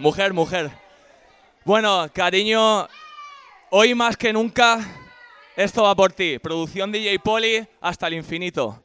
mujer, mujer. Bueno, cariño, hoy más que nunca, esto va por ti. Producción DJ Poli hasta el infinito.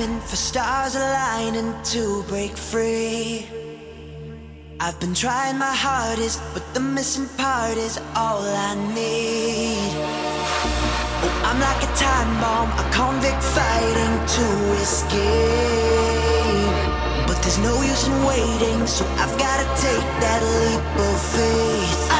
And for stars aligning to break free. I've been trying my hardest, but the missing part is all I need. Oh, I'm like a time bomb, a convict fighting to escape. But there's no use in waiting, so I've gotta take that leap of faith.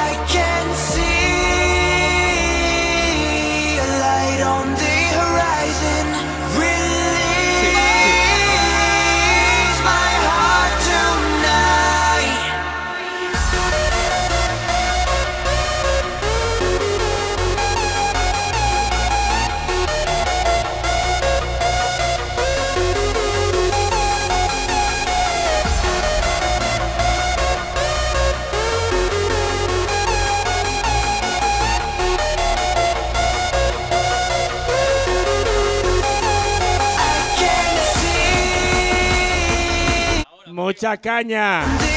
Mucha caña.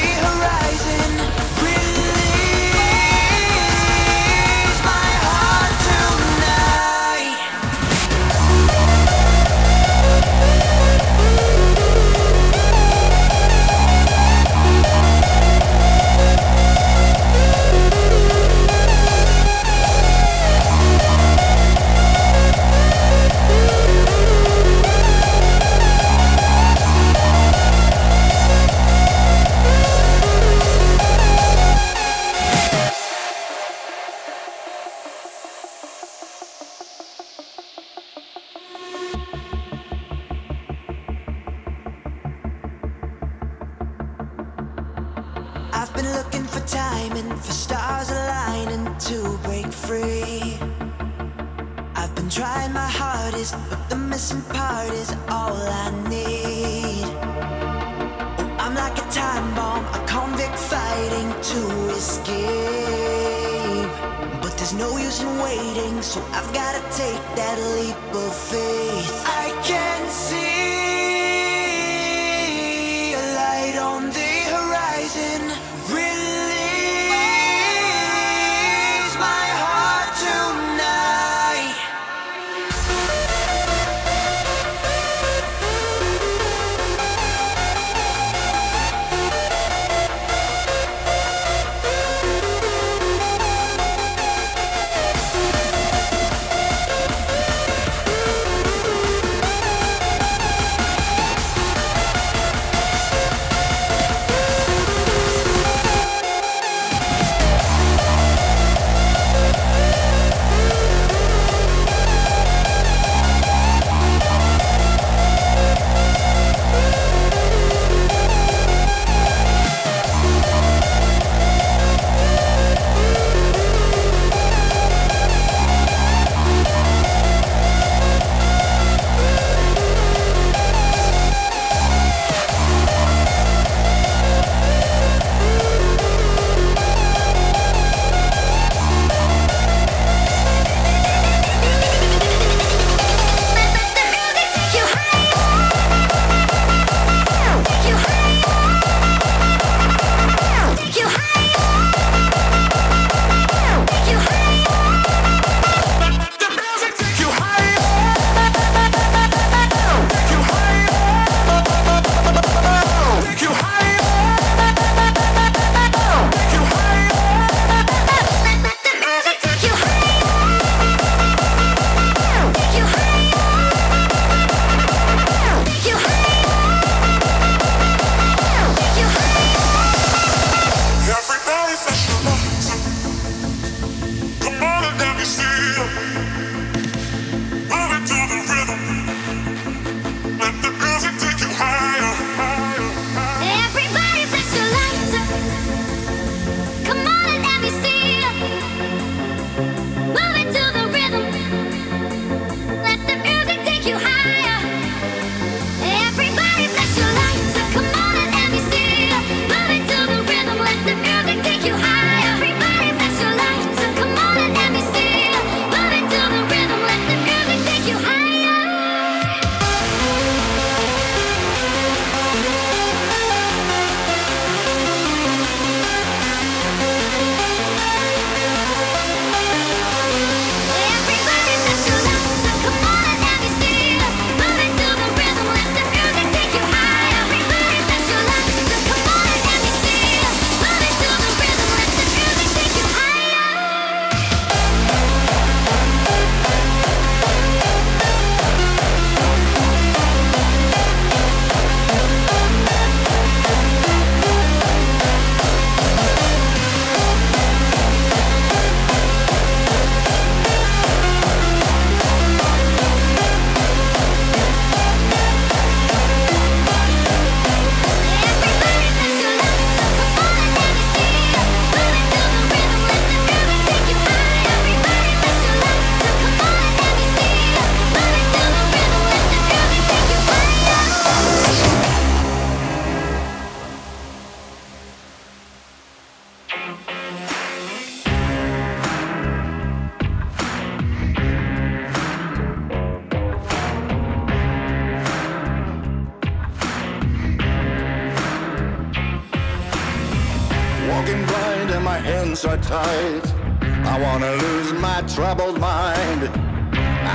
I wanna lose my troubled mind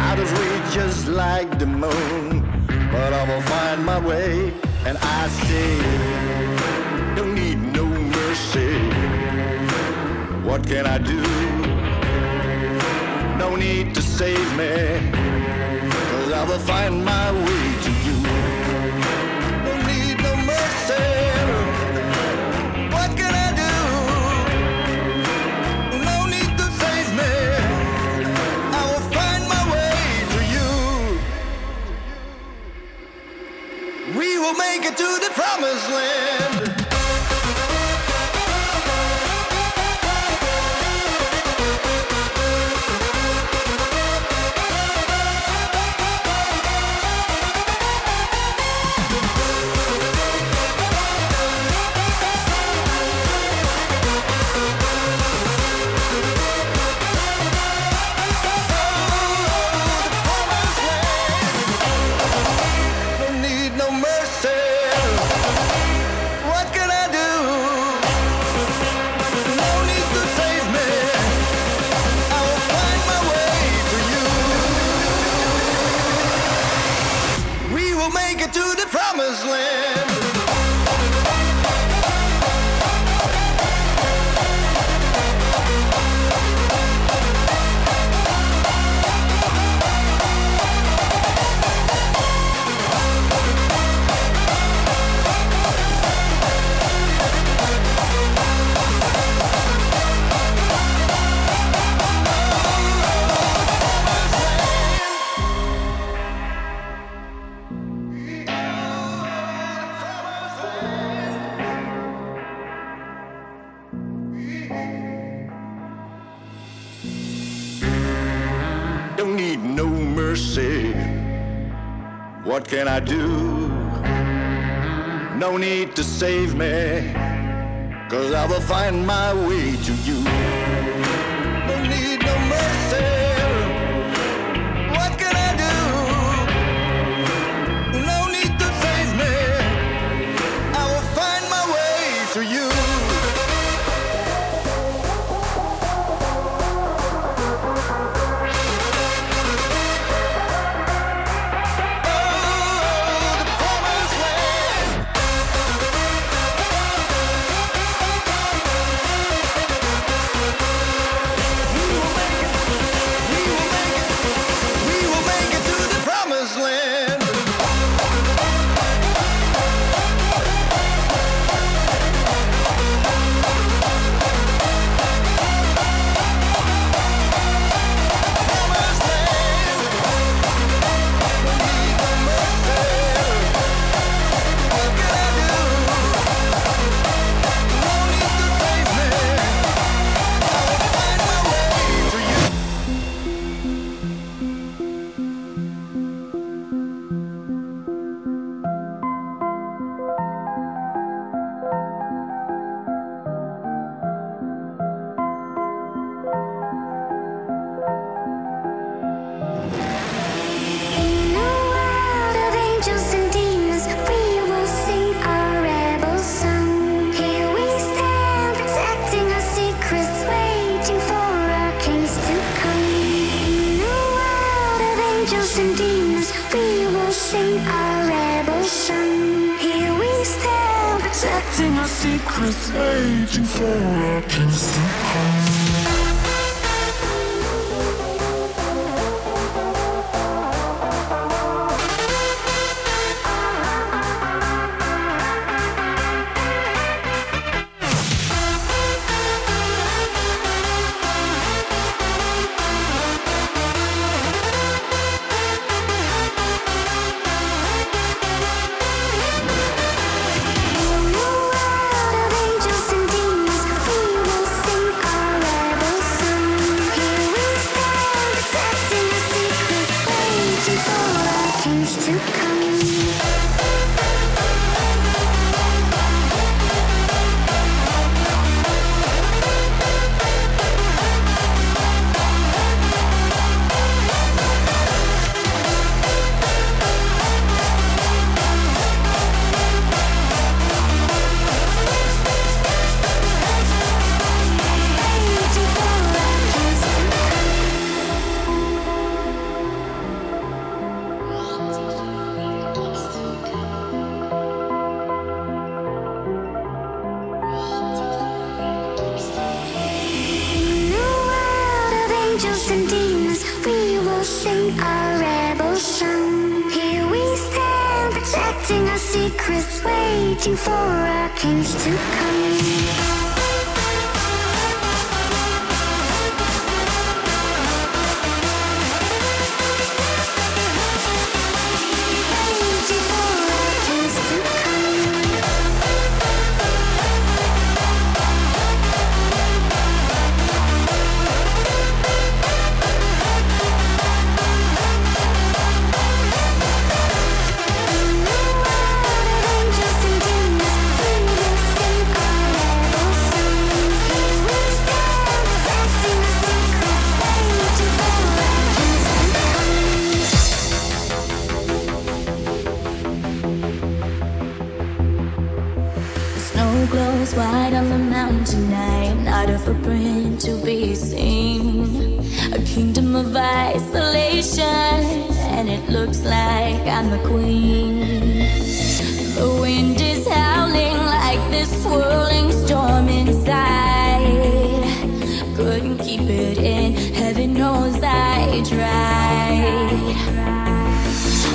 out of reach just like the moon. But I will find my way, and I say, don't need no mercy. What can I do? No need to save me, cause I will find my way. make it to the promised land. What can I do? No need to save me, cause I will find my way to you.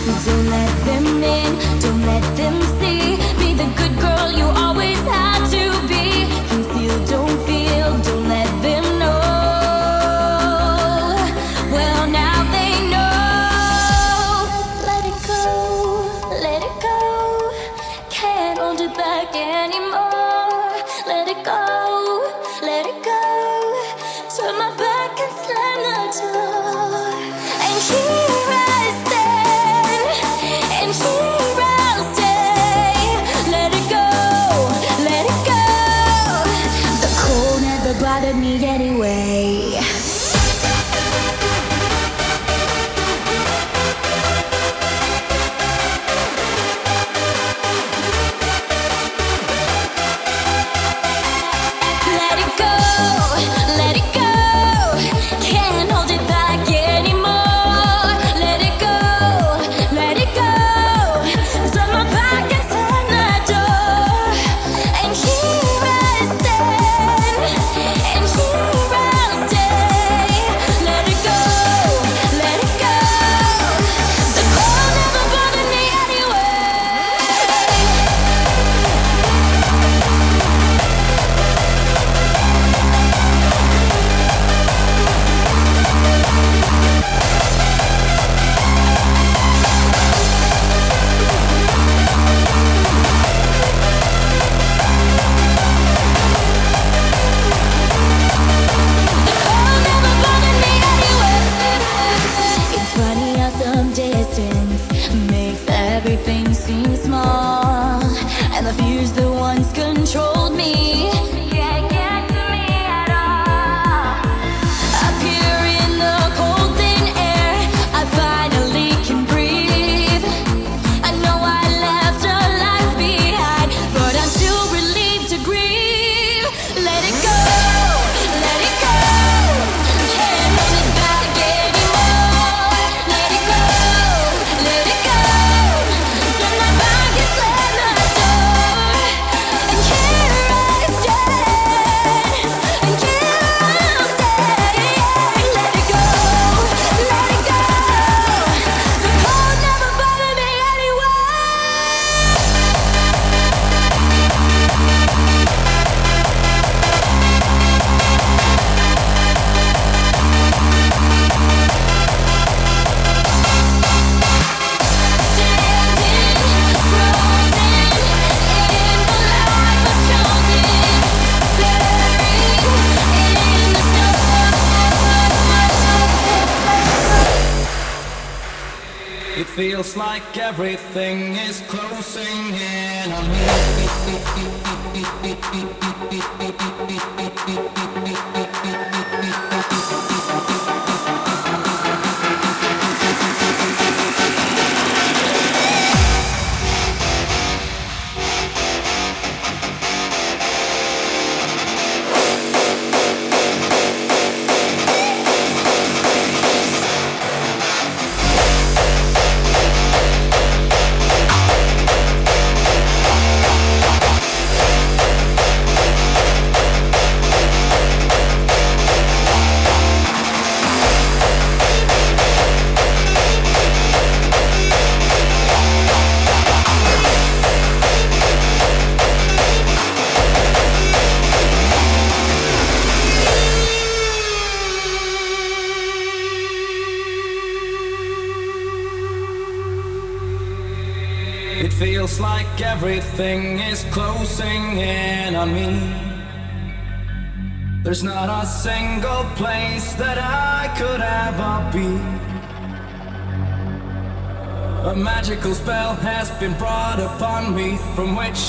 Don't let them in, don't let them see. Be the good girl you are.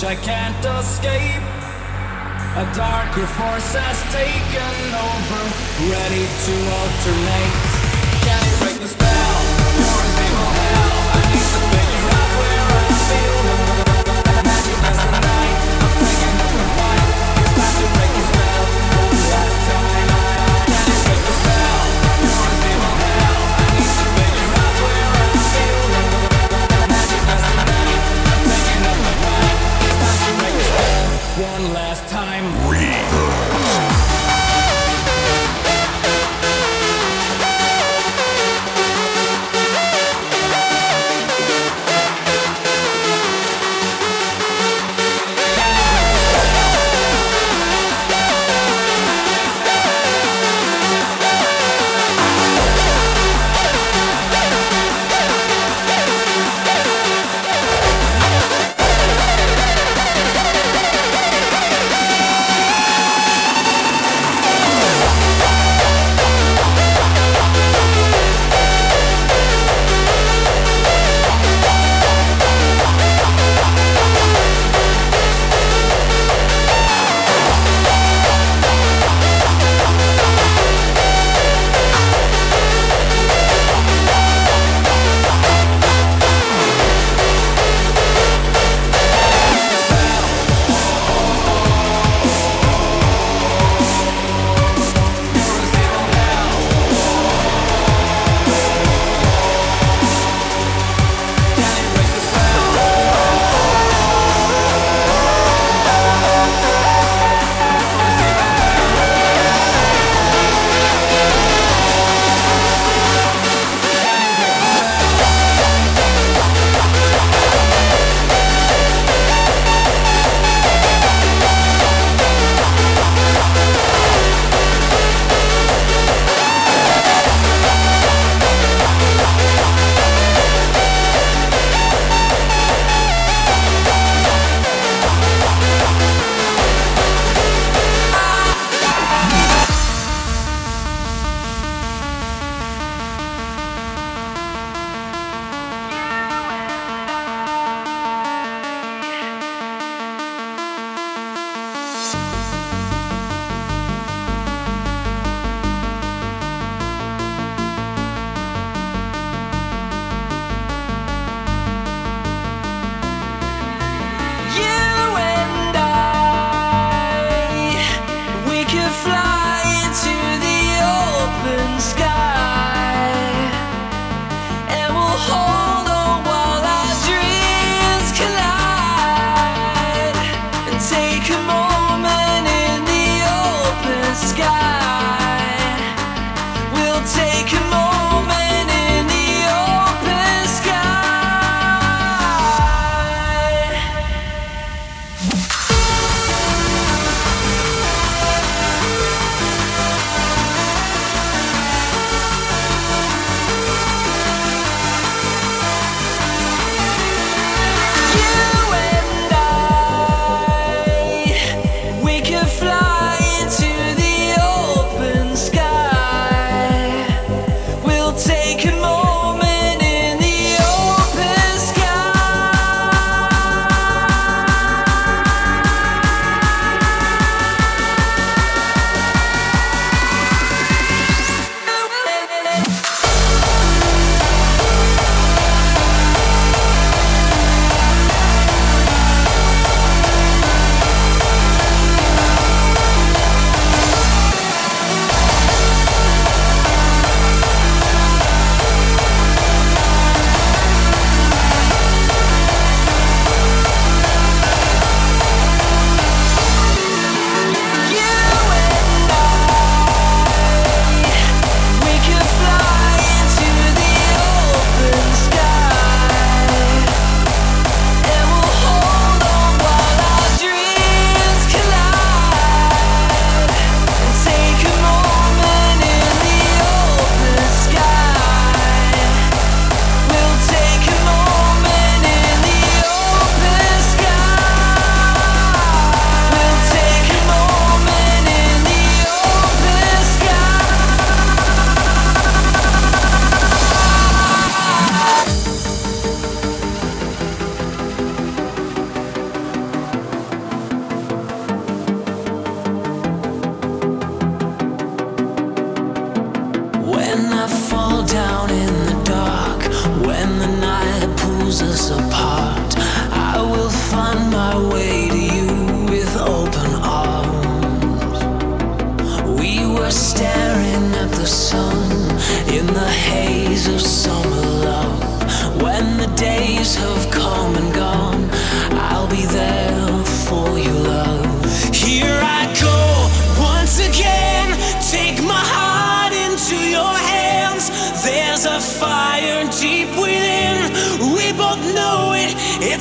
wish I can't escape. A darker force has taken over, ready to alternate.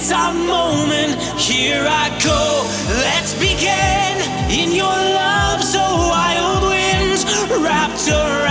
it's our moment. Here I go, let's begin. In your love, so wild winds wrapped around.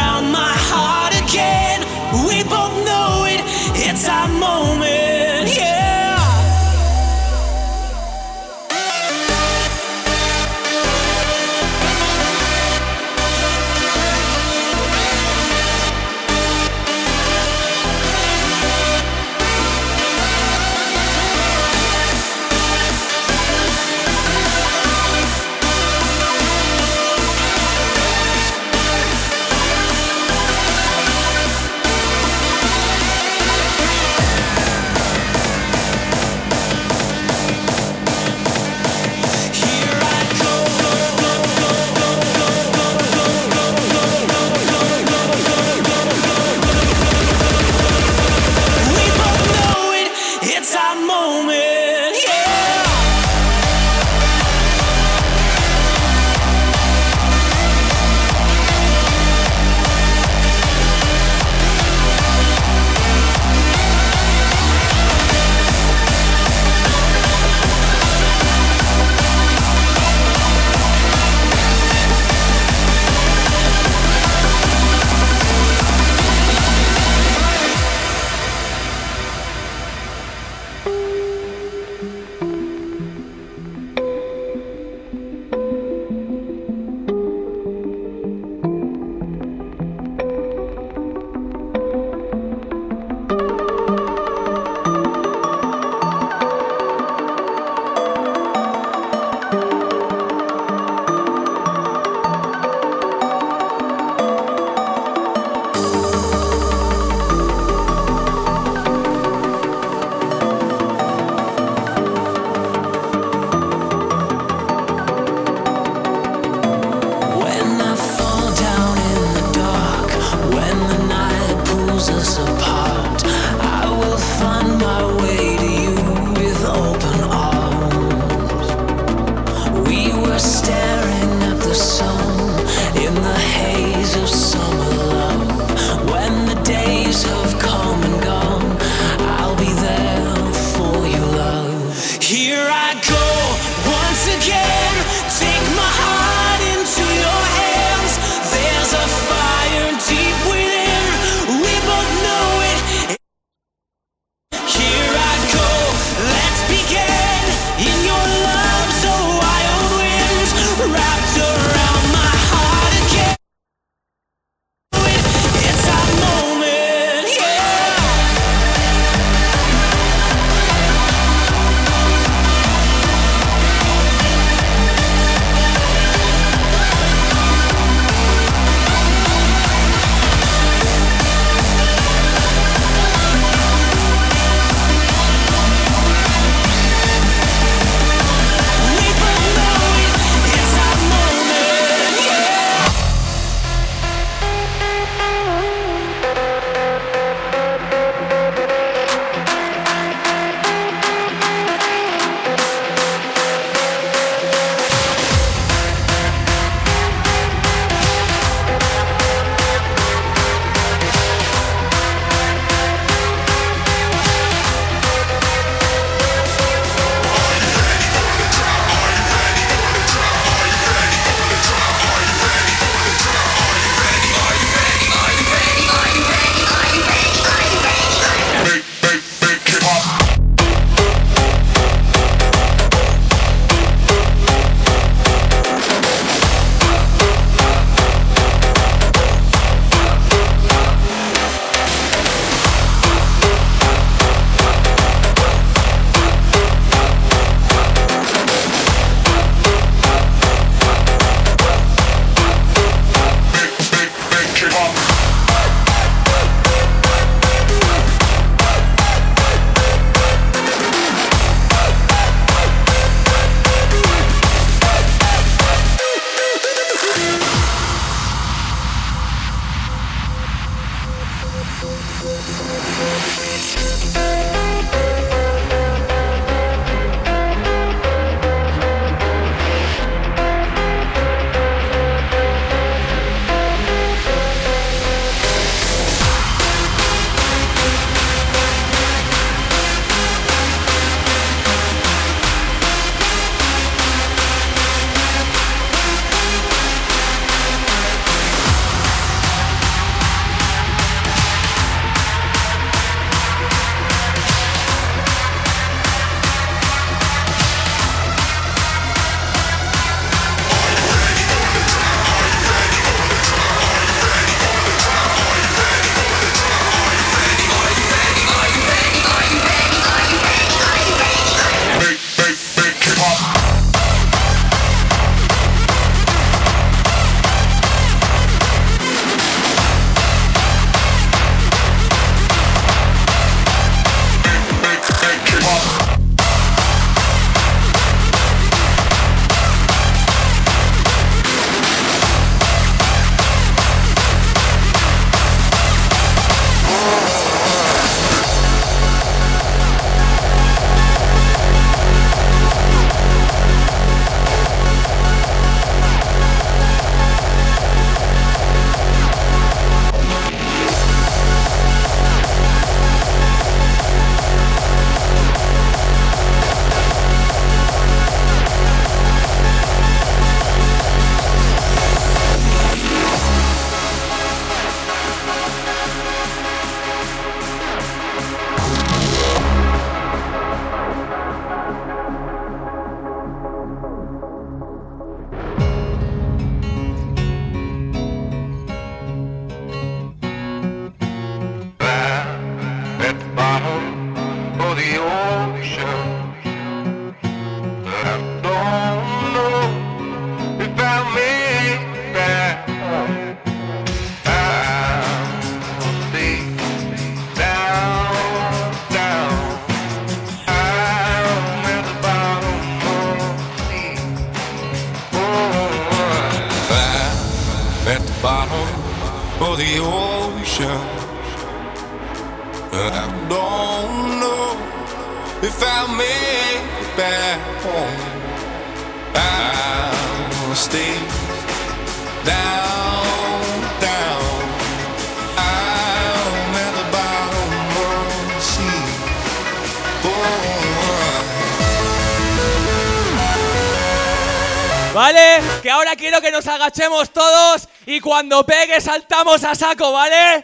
cuando pegue saltamos a saco, ¿vale?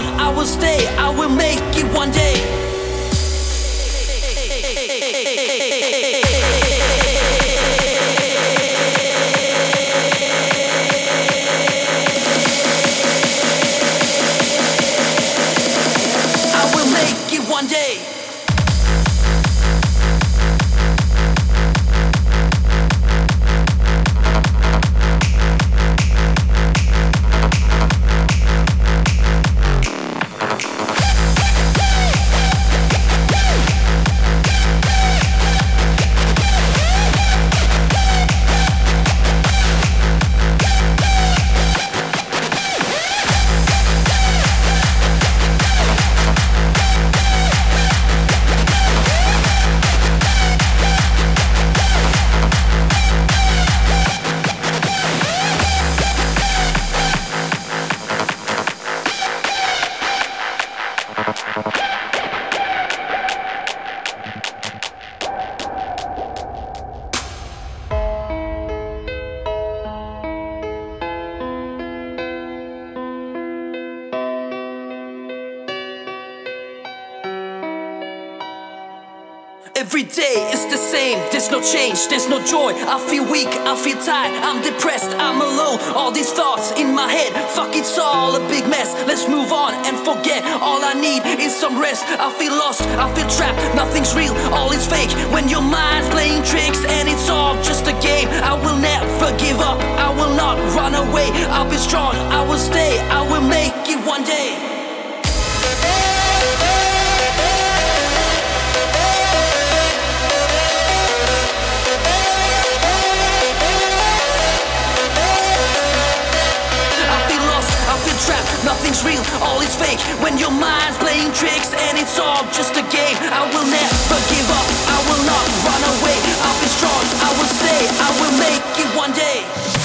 on. I will stay. I will make it one day. No change, there's no joy. I feel weak, I feel tired, I'm depressed, I'm alone. All these thoughts in my head, fuck it's all a big mess. Let's move on and forget. All I need is some rest. I feel lost, I feel trapped, nothing's real, all is fake. When your mind's playing tricks and it's all just a game, I will never give up, I will not run away. I'll be strong, I will stay, I will make it one day. Nothing's real, all is fake. When your mind's playing tricks and it's all just a game, I will never give up, I will not run away. I'll be strong, I will stay, I will make it one day.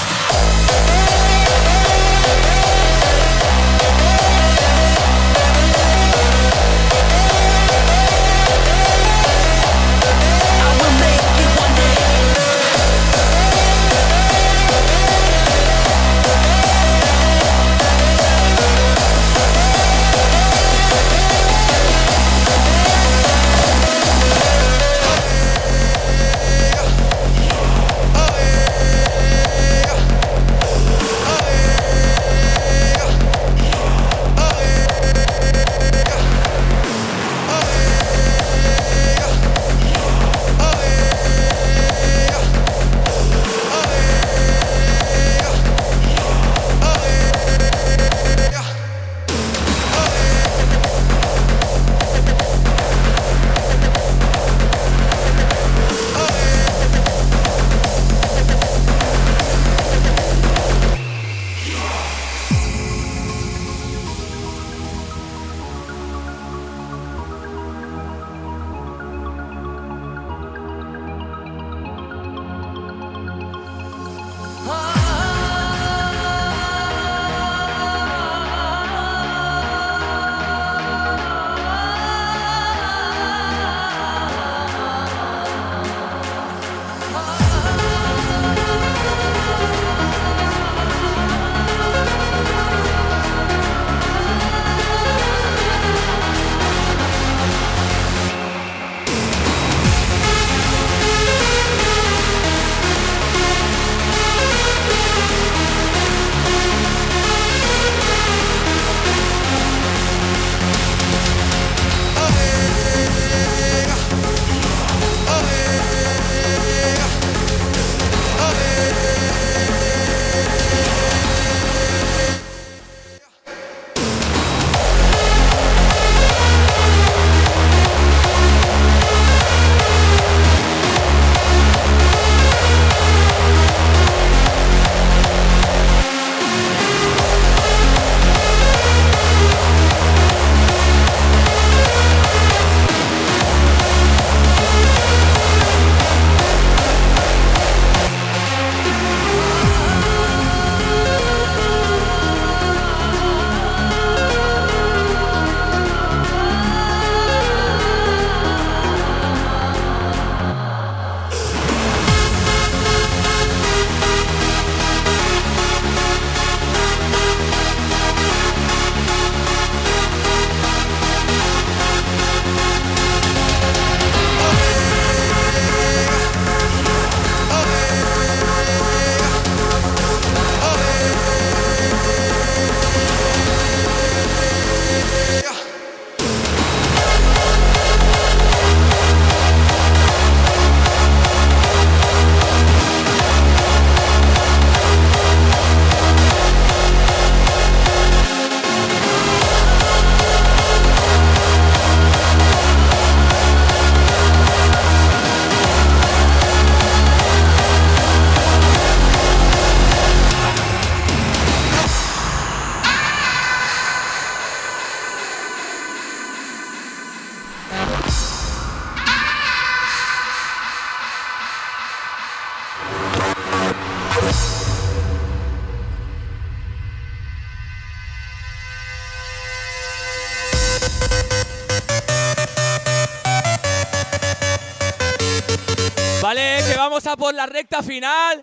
pasa por la recta final.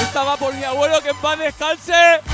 Esta va por mi abuelo que en paz descanse.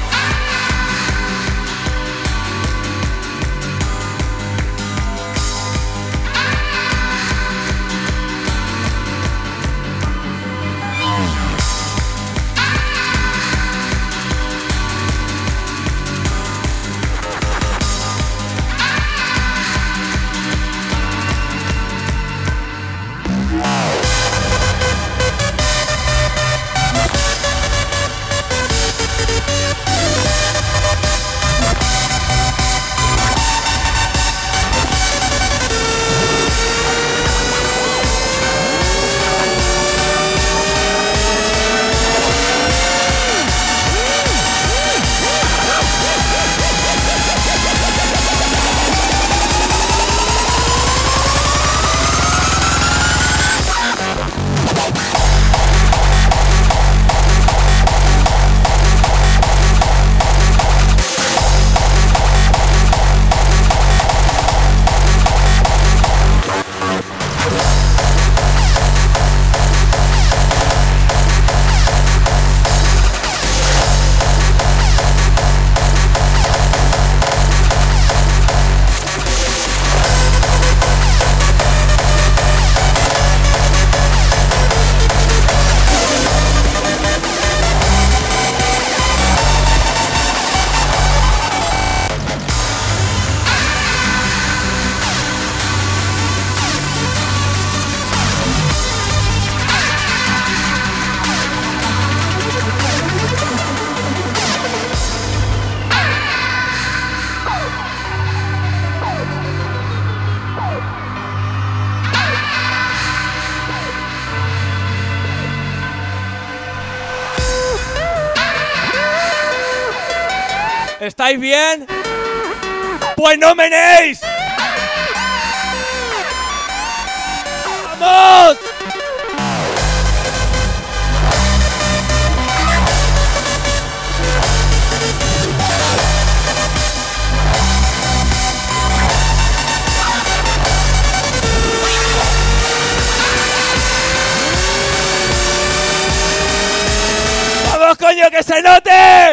¿Estáis bien? Pues no menéis. ¡Vamos! ¡Vamos, coño, que se note!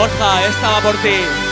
Borja, esta va por ti.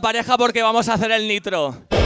pareja porque vamos a hacer el nitro.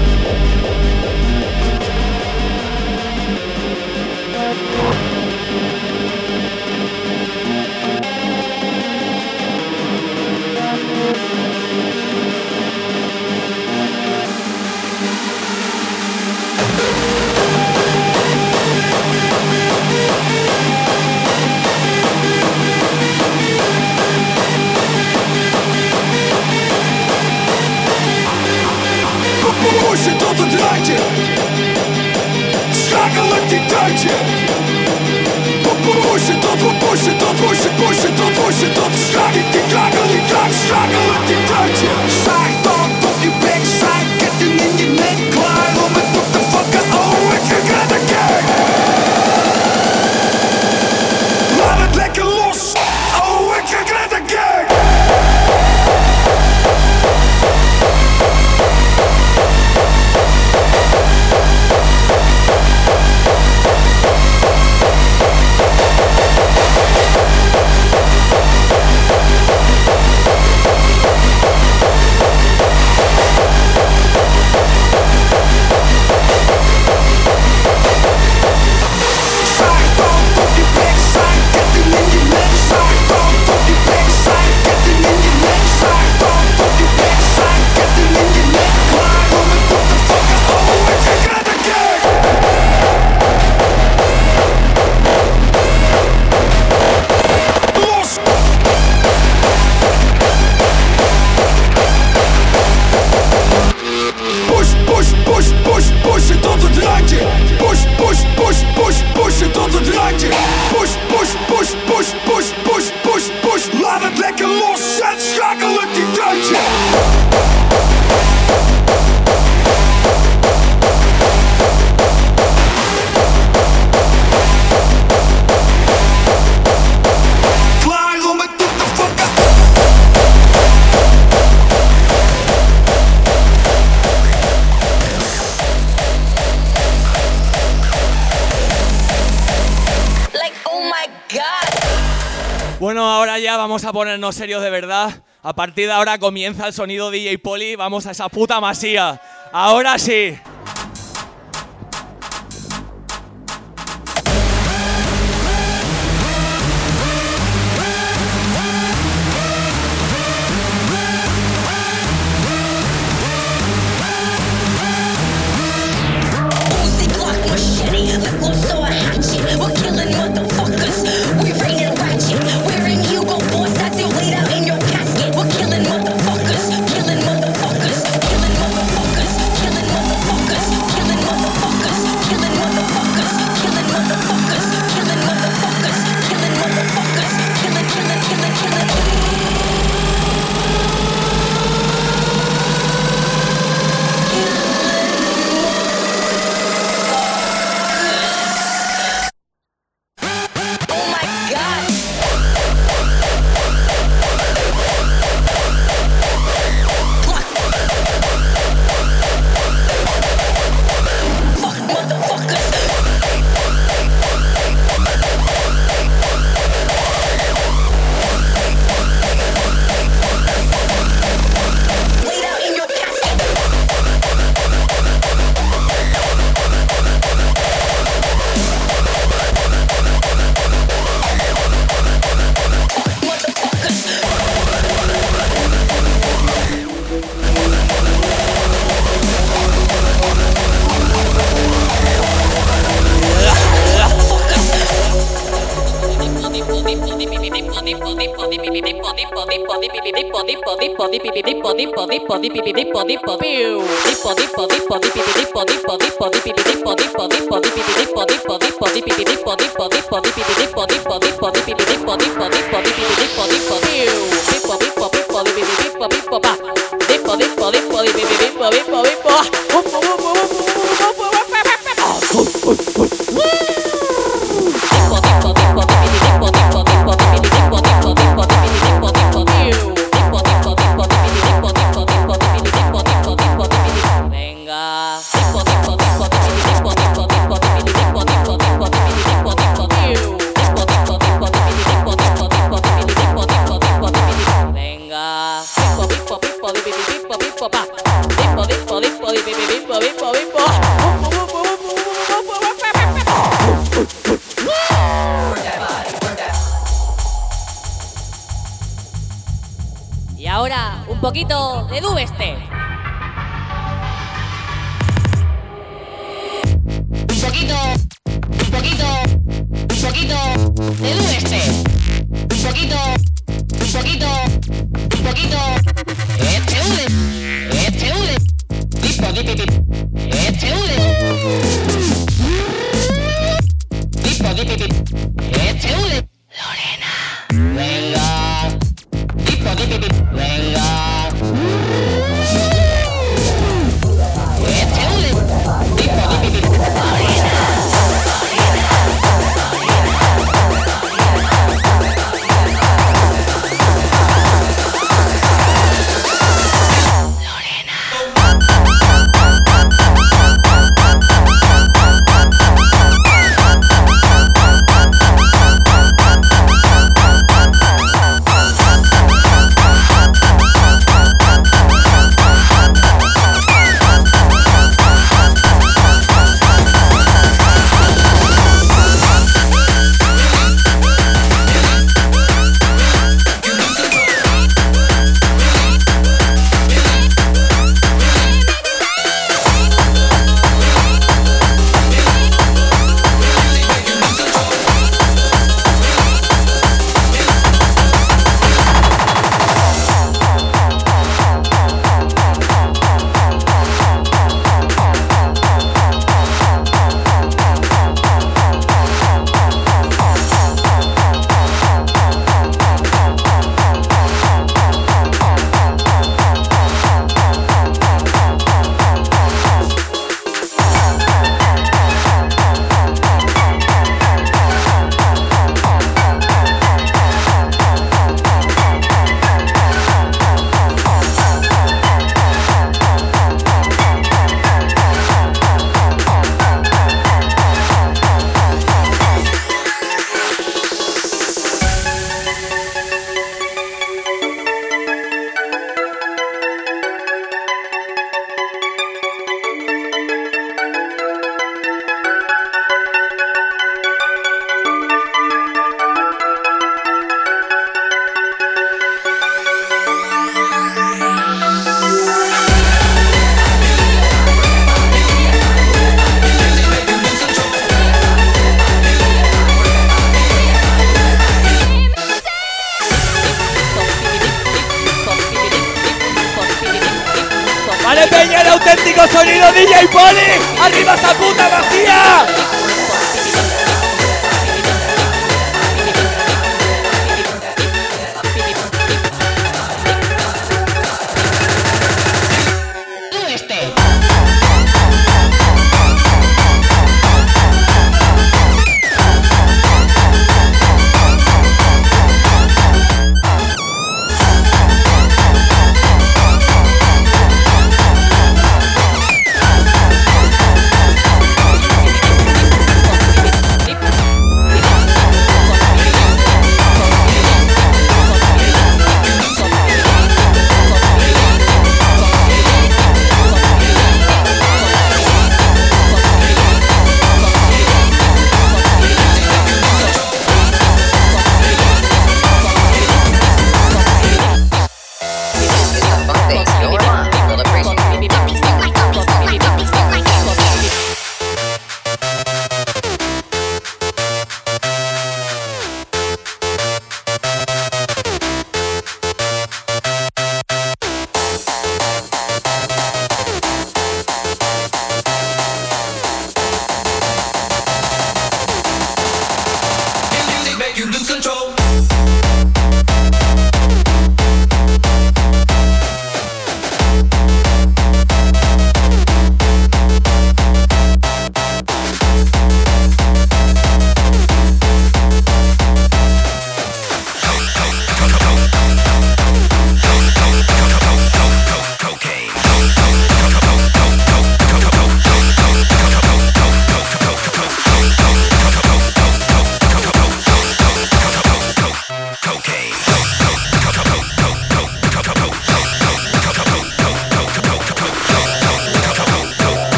Ahora ya vamos a ponernos serios de verdad. A partir de ahora comienza el sonido de DJ Poli. Vamos a esa puta masía. Ahora sí.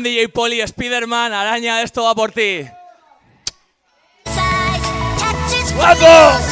DJ Poli, Spiderman, Araña, esto va por ti. ¡Guapo!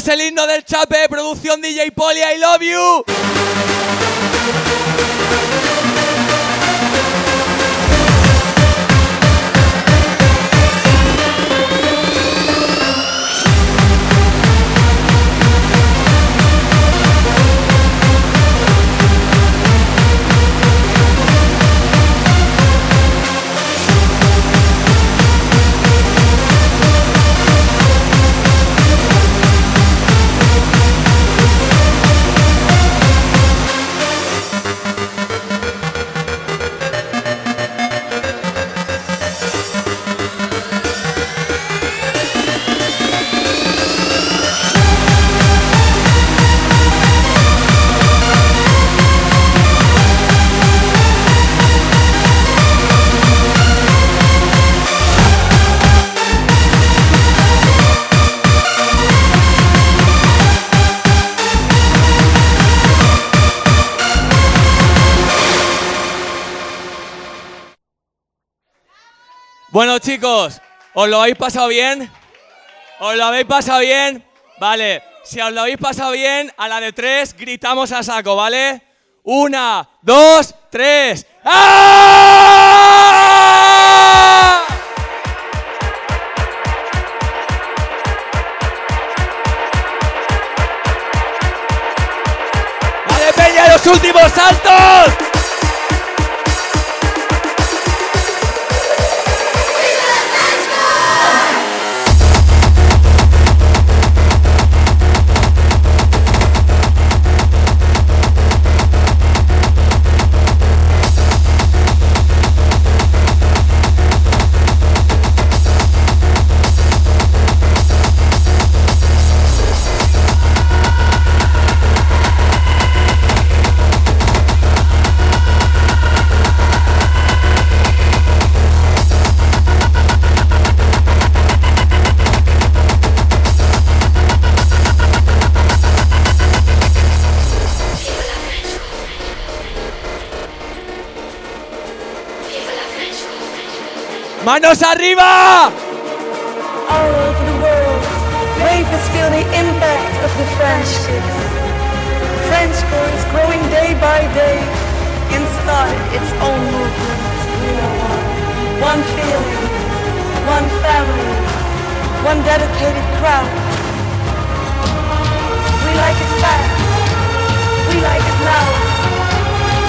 Vamos, el himno del Chape, producción DJ Poli, I love you. ¿Os lo habéis pasado bien? ¿Os lo habéis pasado bien? Vale, si os lo habéis pasado bien, a la de tres gritamos a saco, ¿vale? Una, dos, tres. ¡Ah! ¡Vale, Peña, los últimos saltos! ¡Manos arriba! all over the world, ravers feel the impact of the French kiss. French is growing day by day started its own movement. We are one. One feeling, one family, one dedicated crowd. We like it fast, we like it loud,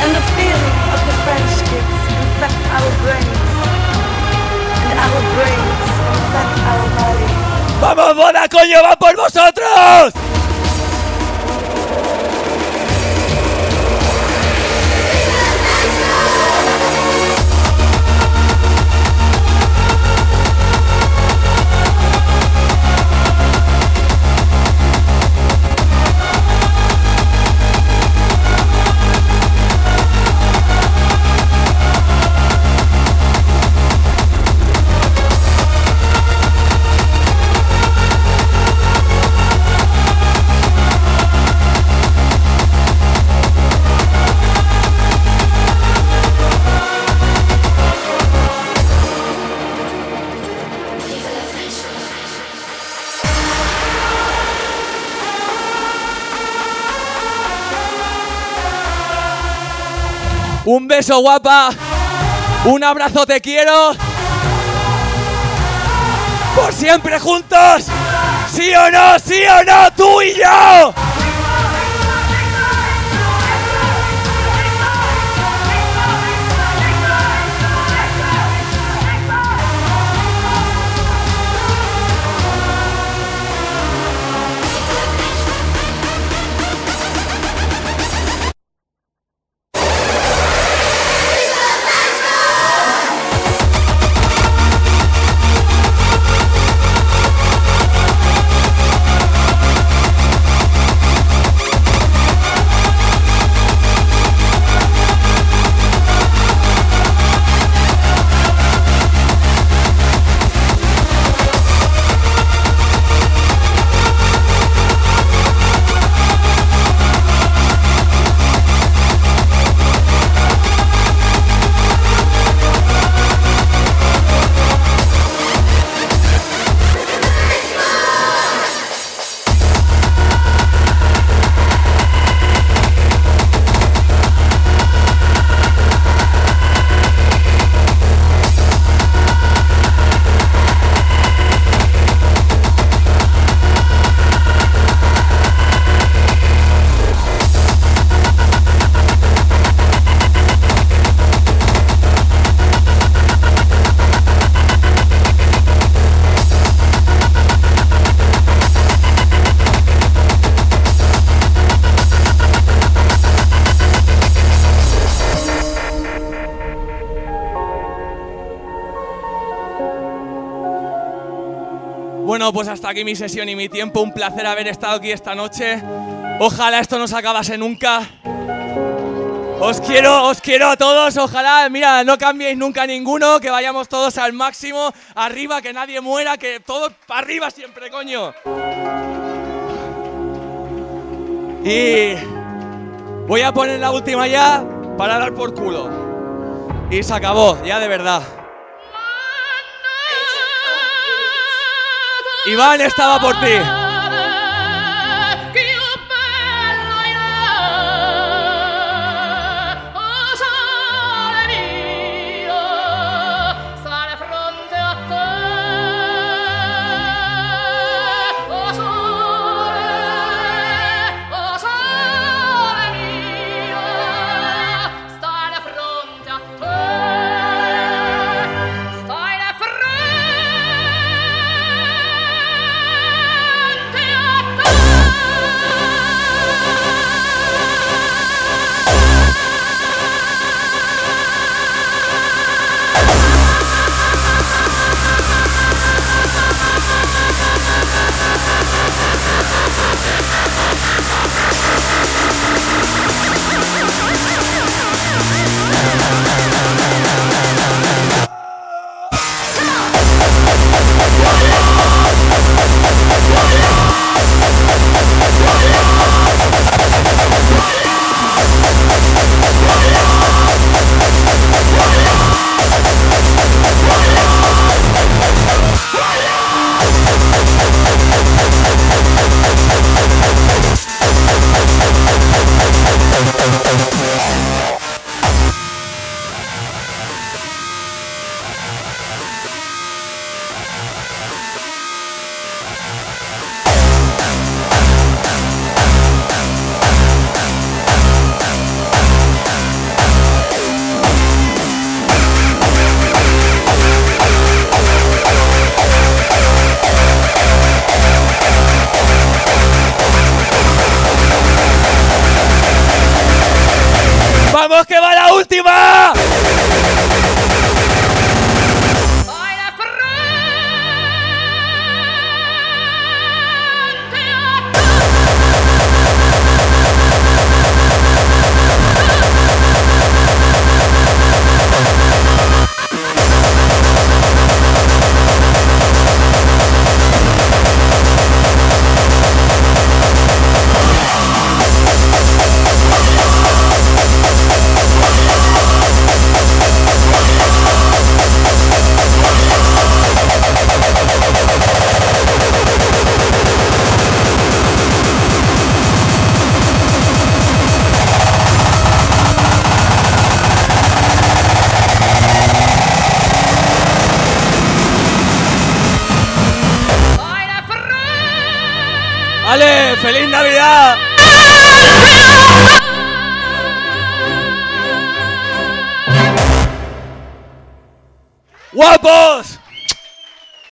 and the feeling of the French kiss infect our brains, ¡Vamos, boda, coño! ¡Va por vosotros! Beso, guapa. Un abrazo, te quiero. Por siempre juntos. ¿Sí o no? ¿Sí o no? Tú y yo. Pues hasta aquí mi sesión y mi tiempo. Un placer haber estado aquí esta noche. Ojalá esto no se acabase nunca. Os quiero, os quiero a todos. Ojalá, mira, no cambiéis nunca ninguno, que vayamos todos al máximo, arriba, que nadie muera, que todos para arriba siempre, coño. Y voy a poner la última ya para dar por culo. Y se acabó, ya de verdad. Iván estaba por ti.